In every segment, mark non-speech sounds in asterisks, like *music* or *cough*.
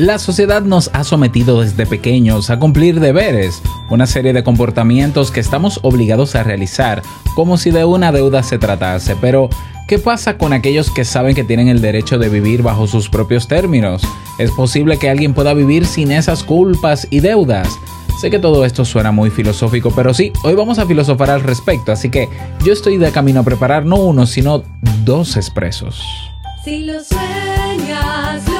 La sociedad nos ha sometido desde pequeños a cumplir deberes, una serie de comportamientos que estamos obligados a realizar como si de una deuda se tratase, pero ¿qué pasa con aquellos que saben que tienen el derecho de vivir bajo sus propios términos? ¿Es posible que alguien pueda vivir sin esas culpas y deudas? Sé que todo esto suena muy filosófico, pero sí, hoy vamos a filosofar al respecto, así que yo estoy de camino a preparar no uno, sino dos expresos. Si lo sueñas,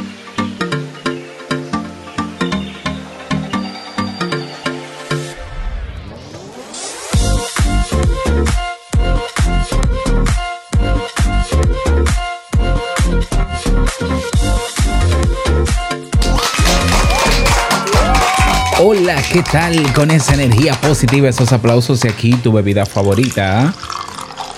Hola, ¿qué tal? Con esa energía positiva, esos aplausos y aquí tu bebida favorita.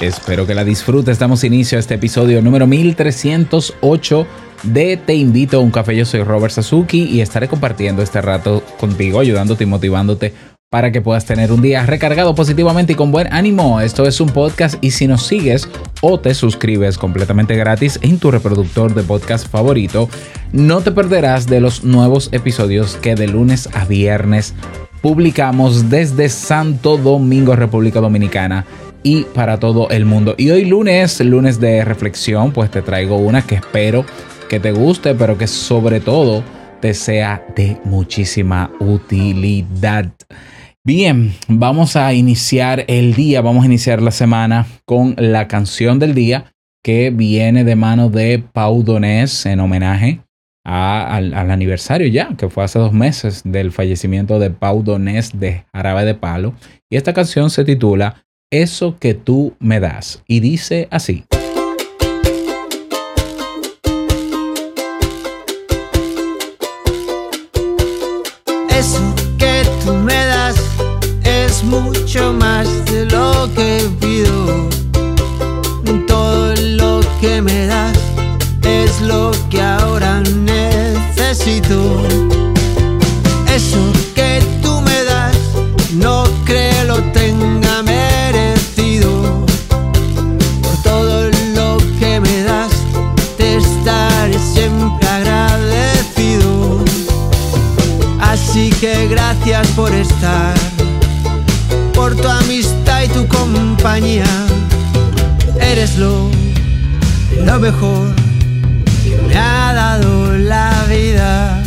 Espero que la disfrutes. Damos inicio a este episodio número 1308 de Te invito a un café. Yo soy Robert Sasuki y estaré compartiendo este rato contigo, ayudándote y motivándote para que puedas tener un día recargado positivamente y con buen ánimo. Esto es un podcast y si nos sigues o te suscribes completamente gratis en tu reproductor de podcast favorito, no te perderás de los nuevos episodios que de lunes a viernes publicamos desde Santo Domingo, República Dominicana y para todo el mundo. Y hoy lunes, lunes de reflexión, pues te traigo una que espero que te guste, pero que sobre todo te sea de muchísima utilidad. Bien, vamos a iniciar el día, vamos a iniciar la semana con la canción del día que viene de mano de Pau Donés en homenaje al, aniversario ya, que fue hace dos meses del fallecimiento de Pau Donés de Jarabe de Palo. Y esta canción se titula Eso que tú me das y dice así. Mucho más de lo que pido. Todo lo que me das es lo que ahora necesito. Eso que tú me das no creo lo tenga merecido. Por todo lo que me das te estaré siempre agradecido. Así que gracias por estar compañía. Eres lo, lo mejor que me ha dado la vida.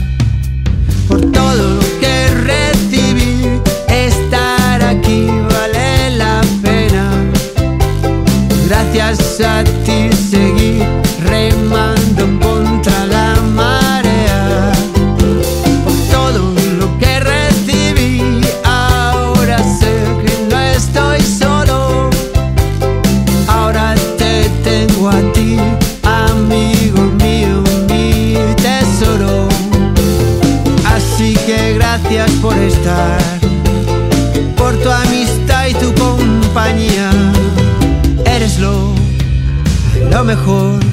Por todo lo que recibí, estar aquí vale la pena. Gracias a ti seguí por tu amistad y tu compañía. Eres lo, lo mejor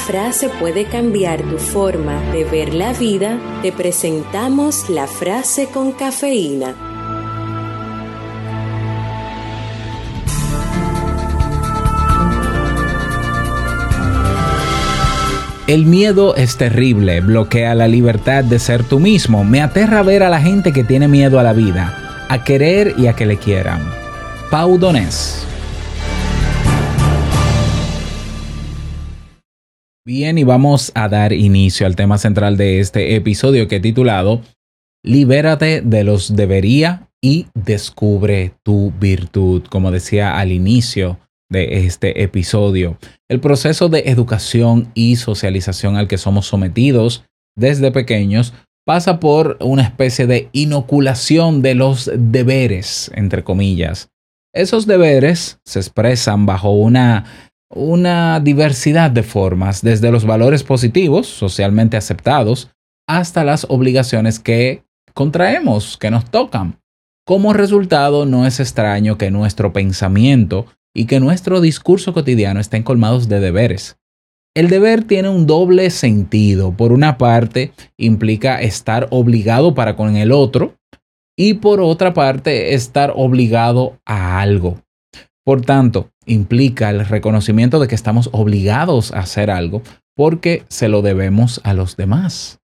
frase puede cambiar tu forma de ver la vida, te presentamos la frase con cafeína. El miedo es terrible, bloquea la libertad de ser tú mismo. Me aterra ver a la gente que tiene miedo a la vida, a querer y a que le quieran. Pau Donés. Bien, y vamos a dar inicio al tema central de este episodio que he titulado Libérate de los debería y descubre tu virtud, como decía al inicio de este episodio. El proceso de educación y socialización al que somos sometidos desde pequeños pasa por una especie de inoculación de los deberes, entre comillas. Esos deberes se expresan bajo una, una diversidad de formas, desde los valores positivos, socialmente aceptados, hasta las obligaciones que contraemos, que nos tocan. Como resultado, no es extraño que nuestro pensamiento y que nuestro discurso cotidiano estén colmados de deberes. El deber tiene un doble sentido. Por una parte, implica estar obligado para con el otro, y por otra parte estar obligado a algo. Por tanto, implica el reconocimiento de que estamos obligados a hacer algo porque se lo debemos a los demás.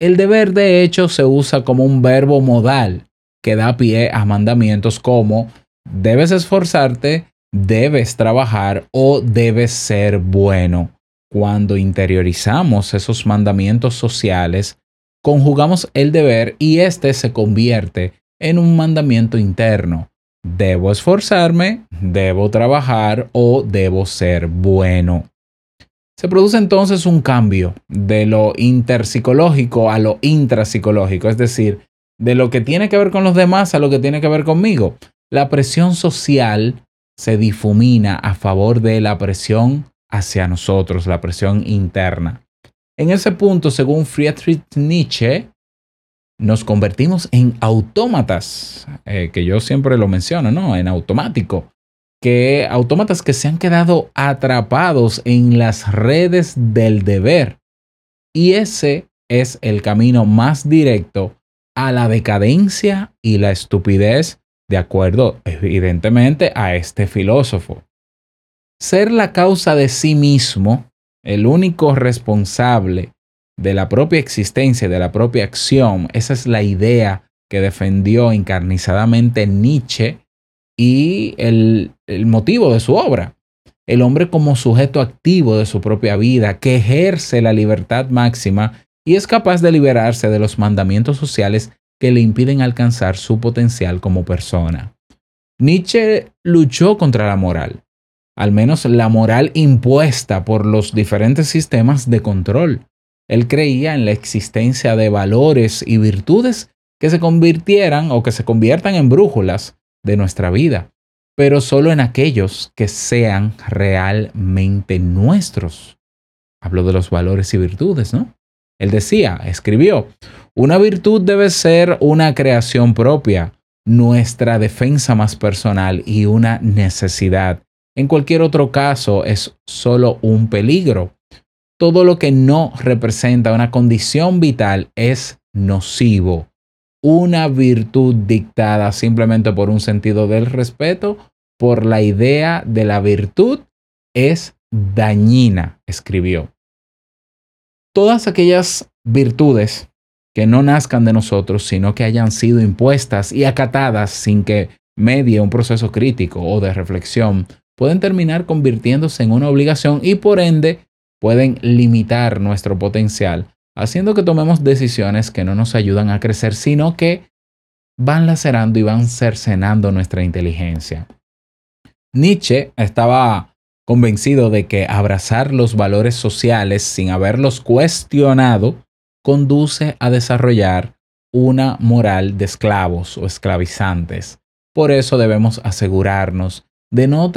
El deber de hecho se usa como un verbo modal que da pie a mandamientos como debes esforzarte, debes trabajar o debes ser bueno. Cuando interiorizamos esos mandamientos sociales, conjugamos el deber y éste se convierte en un mandamiento interno. Debo esforzarme, debo trabajar o debo ser bueno. Se produce entonces un cambio de lo interpsicológico a lo intrapsicológico, es decir, de lo que tiene que ver con los demás a lo que tiene que ver conmigo. La presión social se difumina a favor de la presión hacia nosotros, la presión interna. En ese punto, según Friedrich Nietzsche, nos convertimos en autómatas, eh, que yo siempre lo menciono, ¿no? En automático, que autómatas que se han quedado atrapados en las redes del deber. Y ese es el camino más directo a la decadencia y la estupidez, de acuerdo evidentemente a este filósofo. Ser la causa de sí mismo el único responsable de la propia existencia, de la propia acción, esa es la idea que defendió encarnizadamente Nietzsche y el, el motivo de su obra. El hombre como sujeto activo de su propia vida, que ejerce la libertad máxima y es capaz de liberarse de los mandamientos sociales que le impiden alcanzar su potencial como persona. Nietzsche luchó contra la moral, al menos la moral impuesta por los diferentes sistemas de control. Él creía en la existencia de valores y virtudes que se convirtieran o que se conviertan en brújulas de nuestra vida, pero solo en aquellos que sean realmente nuestros. Habló de los valores y virtudes, ¿no? Él decía, escribió, una virtud debe ser una creación propia, nuestra defensa más personal y una necesidad en cualquier otro caso es solo un peligro. Todo lo que no representa una condición vital es nocivo. Una virtud dictada simplemente por un sentido del respeto, por la idea de la virtud, es dañina, escribió. Todas aquellas virtudes que no nazcan de nosotros, sino que hayan sido impuestas y acatadas sin que medie un proceso crítico o de reflexión pueden terminar convirtiéndose en una obligación y por ende pueden limitar nuestro potencial, haciendo que tomemos decisiones que no nos ayudan a crecer, sino que van lacerando y van cercenando nuestra inteligencia. Nietzsche estaba convencido de que abrazar los valores sociales sin haberlos cuestionado conduce a desarrollar una moral de esclavos o esclavizantes. Por eso debemos asegurarnos de no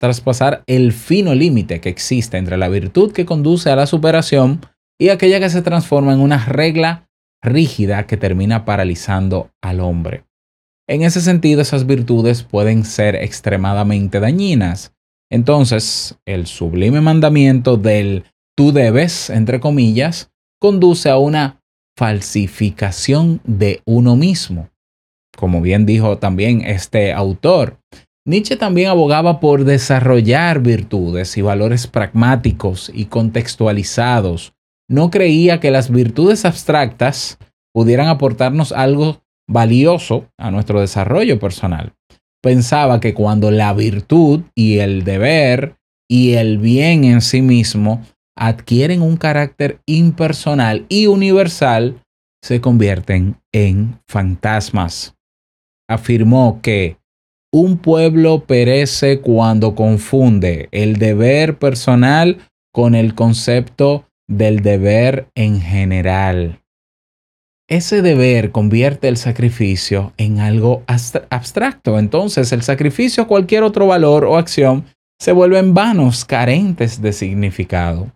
traspasar el fino límite que existe entre la virtud que conduce a la superación y aquella que se transforma en una regla rígida que termina paralizando al hombre. En ese sentido, esas virtudes pueden ser extremadamente dañinas. Entonces, el sublime mandamiento del tú debes, entre comillas, conduce a una falsificación de uno mismo. Como bien dijo también este autor, Nietzsche también abogaba por desarrollar virtudes y valores pragmáticos y contextualizados. No creía que las virtudes abstractas pudieran aportarnos algo valioso a nuestro desarrollo personal. Pensaba que cuando la virtud y el deber y el bien en sí mismo adquieren un carácter impersonal y universal, se convierten en fantasmas. Afirmó que un pueblo perece cuando confunde el deber personal con el concepto del deber en general. Ese deber convierte el sacrificio en algo abstracto. Entonces el sacrificio o cualquier otro valor o acción se vuelven vanos, carentes de significado.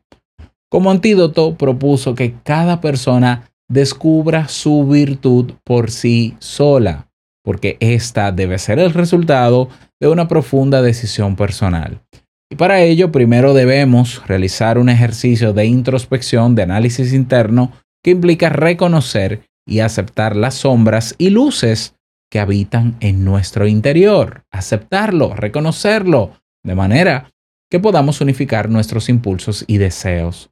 Como antídoto propuso que cada persona descubra su virtud por sí sola, porque esta debe ser el resultado de una profunda decisión personal. Y para ello primero debemos realizar un ejercicio de introspección, de análisis interno, que implica reconocer y aceptar las sombras y luces que habitan en nuestro interior, aceptarlo, reconocerlo, de manera que podamos unificar nuestros impulsos y deseos.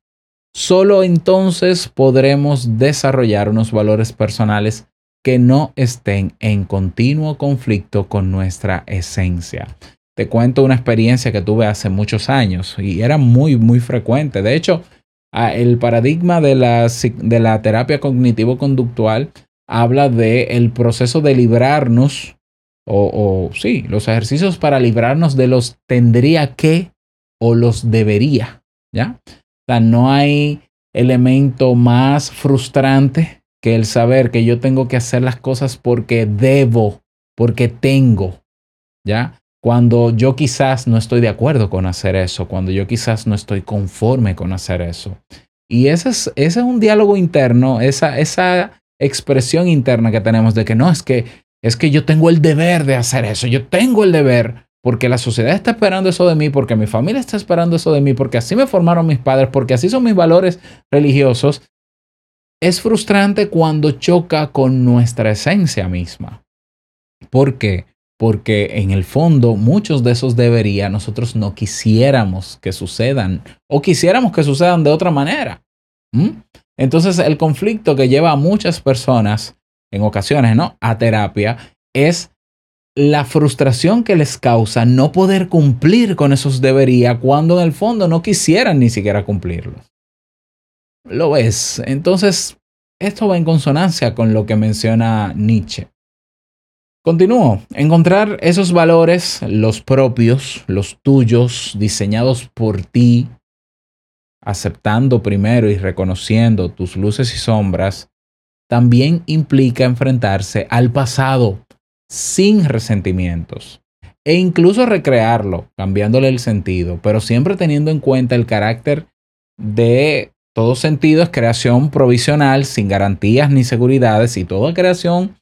Solo entonces podremos desarrollar unos valores personales que no estén en continuo conflicto con nuestra esencia. Te cuento una experiencia que tuve hace muchos años y era muy, muy frecuente. De hecho, el paradigma de la, de la terapia cognitivo-conductual habla del el proceso de librarnos, o, o sí, los ejercicios para librarnos de los tendría que o los debería, ¿ya? no hay elemento más frustrante que el saber que yo tengo que hacer las cosas porque debo, porque tengo, ¿ya? Cuando yo quizás no estoy de acuerdo con hacer eso, cuando yo quizás no estoy conforme con hacer eso. Y ese es, ese es un diálogo interno, esa, esa expresión interna que tenemos de que no, es que, es que yo tengo el deber de hacer eso, yo tengo el deber porque la sociedad está esperando eso de mí, porque mi familia está esperando eso de mí, porque así me formaron mis padres, porque así son mis valores religiosos, es frustrante cuando choca con nuestra esencia misma. ¿Por qué? Porque en el fondo muchos de esos debería nosotros no quisiéramos que sucedan o quisiéramos que sucedan de otra manera. Entonces el conflicto que lleva a muchas personas en ocasiones, ¿no? A terapia es la frustración que les causa no poder cumplir con esos debería cuando en el fondo no quisieran ni siquiera cumplirlos. Lo ves. Entonces, esto va en consonancia con lo que menciona Nietzsche. Continúo. Encontrar esos valores, los propios, los tuyos, diseñados por ti, aceptando primero y reconociendo tus luces y sombras, también implica enfrentarse al pasado sin resentimientos e incluso recrearlo, cambiándole el sentido, pero siempre teniendo en cuenta el carácter de todo sentido es creación provisional sin garantías ni seguridades y toda creación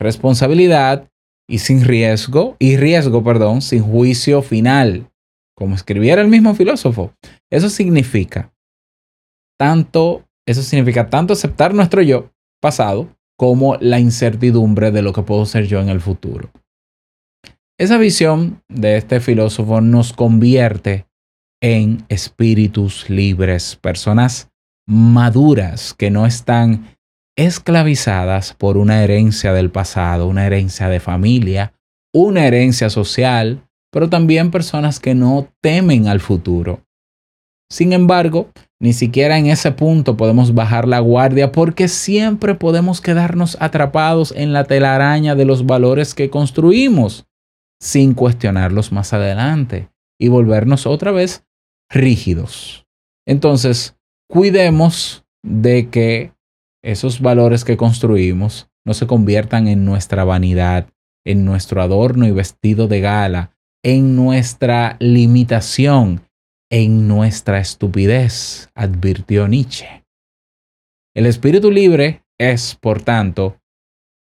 responsabilidad y sin riesgo y riesgo, perdón, sin juicio final, como escribiera el mismo filósofo. Eso significa tanto, eso significa tanto aceptar nuestro yo pasado como la incertidumbre de lo que puedo ser yo en el futuro. Esa visión de este filósofo nos convierte en espíritus libres, personas maduras que no están esclavizadas por una herencia del pasado, una herencia de familia, una herencia social, pero también personas que no temen al futuro. Sin embargo, ni siquiera en ese punto podemos bajar la guardia porque siempre podemos quedarnos atrapados en la telaraña de los valores que construimos sin cuestionarlos más adelante y volvernos otra vez rígidos. Entonces, cuidemos de que esos valores que construimos no se conviertan en nuestra vanidad, en nuestro adorno y vestido de gala, en nuestra limitación en nuestra estupidez, advirtió Nietzsche. El espíritu libre es, por tanto,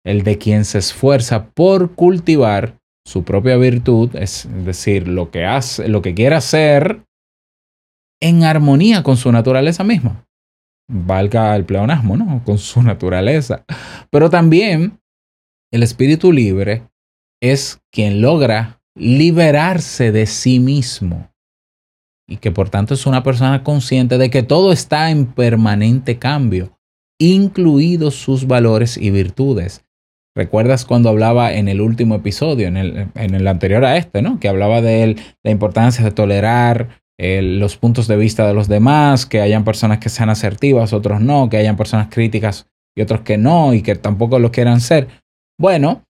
el de quien se esfuerza por cultivar su propia virtud, es decir, lo que hace, lo que quiere hacer en armonía con su naturaleza misma. Valga el pleonasmo, ¿no? Con su *laughs* naturaleza. Pero también el espíritu libre es quien logra liberarse de sí mismo y que por tanto es una persona consciente de que todo está en permanente cambio, incluidos sus valores y virtudes. ¿Recuerdas cuando hablaba en el último episodio, en el, en el anterior a este, ¿no? que hablaba de la importancia de tolerar eh, los puntos de vista de los demás, que hayan personas que sean asertivas, otros no, que hayan personas críticas y otros que no, y que tampoco lo quieran ser? Bueno,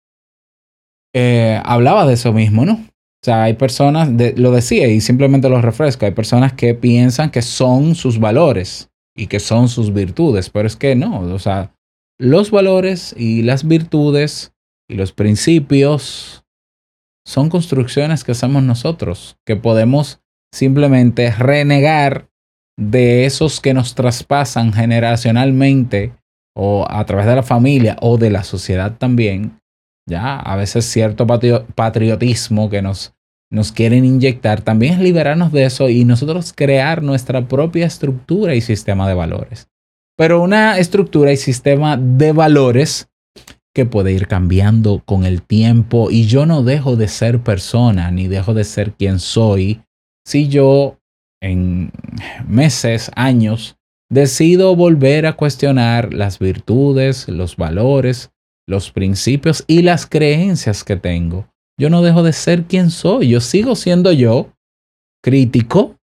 eh, hablaba de eso mismo, ¿no? O sea, hay personas, lo decía y simplemente lo refresco, hay personas que piensan que son sus valores y que son sus virtudes, pero es que no, o sea, los valores y las virtudes y los principios son construcciones que hacemos nosotros, que podemos simplemente renegar de esos que nos traspasan generacionalmente o a través de la familia o de la sociedad también, ya a veces cierto patriotismo que nos nos quieren inyectar, también es liberarnos de eso y nosotros crear nuestra propia estructura y sistema de valores. Pero una estructura y sistema de valores que puede ir cambiando con el tiempo y yo no dejo de ser persona ni dejo de ser quien soy si yo en meses, años, decido volver a cuestionar las virtudes, los valores, los principios y las creencias que tengo yo no dejo de ser quien soy. Yo sigo siendo yo, crítico,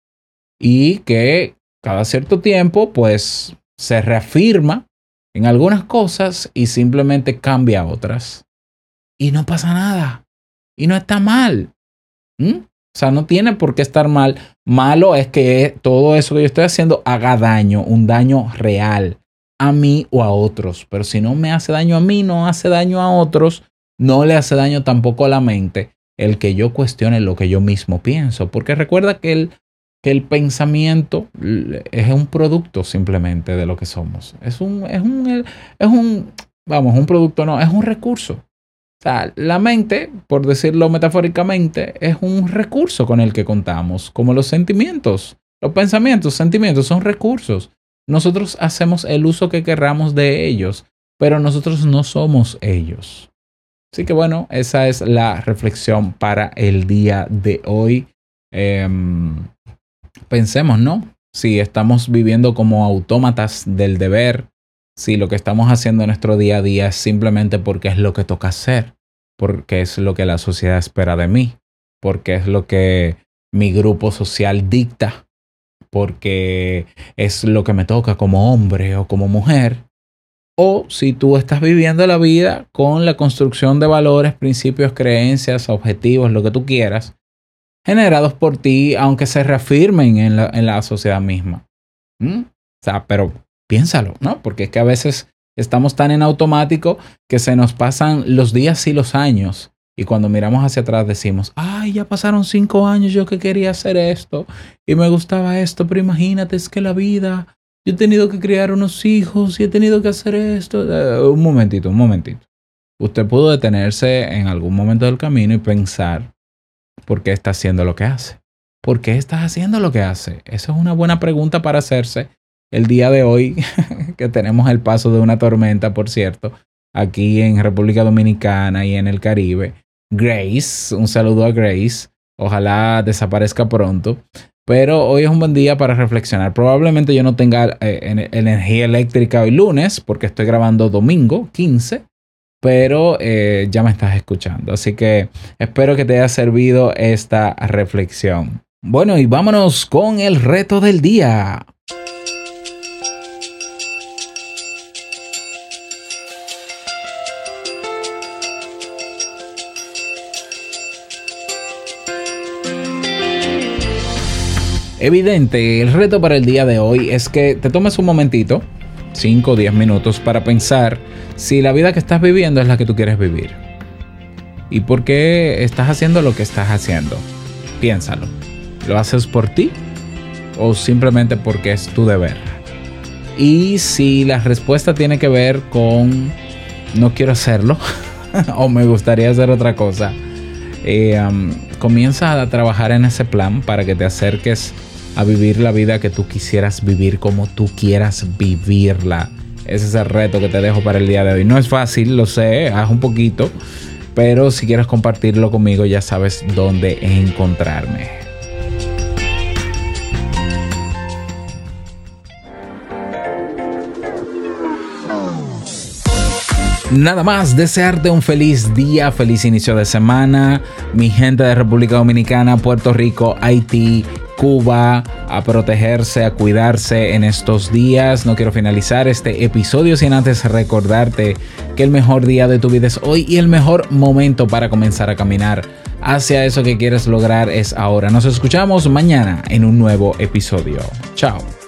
y que cada cierto tiempo, pues, se reafirma en algunas cosas y simplemente cambia otras. Y no pasa nada. Y no está mal. ¿Mm? O sea, no tiene por qué estar mal. Malo es que todo eso que yo estoy haciendo haga daño, un daño real a mí o a otros. Pero si no me hace daño a mí, no hace daño a otros, no le hace daño tampoco a la mente el que yo cuestione lo que yo mismo pienso, porque recuerda que el, que el pensamiento es un producto simplemente de lo que somos. Es un, es un, es un, vamos, un producto no, es un recurso. O sea, la mente, por decirlo metafóricamente, es un recurso con el que contamos, como los sentimientos. Los pensamientos, sentimientos son recursos. Nosotros hacemos el uso que querramos de ellos, pero nosotros no somos ellos. Así que bueno, esa es la reflexión para el día de hoy. Em, pensemos, ¿no? Si estamos viviendo como autómatas del deber, si lo que estamos haciendo en nuestro día a día es simplemente porque es lo que toca hacer, porque es lo que la sociedad espera de mí, porque es lo que mi grupo social dicta, porque es lo que me toca como hombre o como mujer, o si tú estás viviendo la vida con la construcción de valores, principios, creencias, objetivos, lo que tú quieras, generados por ti, aunque se reafirmen en la, sociedad misma. ¿Mm? O sea, pero piénsalo, ¿no? Porque es que a veces estamos tan en automático que se nos pasan los días y los años. Y cuando miramos hacia atrás decimos, ay, ya pasaron cinco años yo que quería hacer esto y me gustaba esto, pero imagínate, es que la vida yo he tenido que criar unos hijos y he tenido que hacer esto. Eh, un momentito, un momentito. Usted pudo detenerse en algún momento del camino y pensar por qué está haciendo lo que hace. ¿Por qué estás haciendo lo que hace? Esa es una buena pregunta para hacerse el día de hoy, *laughs* que tenemos el paso de una tormenta, por cierto, aquí en República Dominicana y en el Caribe. Grace, un saludo a Grace. Ojalá desaparezca pronto. Pero hoy es un buen día para reflexionar. Probablemente yo no tenga eh, energía eléctrica hoy lunes porque estoy grabando domingo 15, pero eh, ya me estás escuchando. Así que espero que te haya servido esta reflexión. Bueno, y vámonos con el reto del día. Evidente, el reto para el día de hoy es que te tomes un momentito, 5 o 10 minutos, para pensar si la vida que estás viviendo es la que tú quieres vivir. ¿Y por qué estás haciendo lo que estás haciendo? Piénsalo. ¿Lo haces por ti o simplemente porque es tu deber? Y si la respuesta tiene que ver con no quiero hacerlo *laughs* o me gustaría hacer otra cosa, eh, comienza a trabajar en ese plan para que te acerques a vivir la vida que tú quisieras vivir como tú quieras vivirla. Ese es el reto que te dejo para el día de hoy. No es fácil, lo sé, haz un poquito, pero si quieres compartirlo conmigo ya sabes dónde encontrarme. Nada más, desearte un feliz día, feliz inicio de semana. Mi gente de República Dominicana, Puerto Rico, Haití, Cuba, a protegerse, a cuidarse en estos días. No quiero finalizar este episodio sin antes recordarte que el mejor día de tu vida es hoy y el mejor momento para comenzar a caminar hacia eso que quieres lograr es ahora. Nos escuchamos mañana en un nuevo episodio. Chao.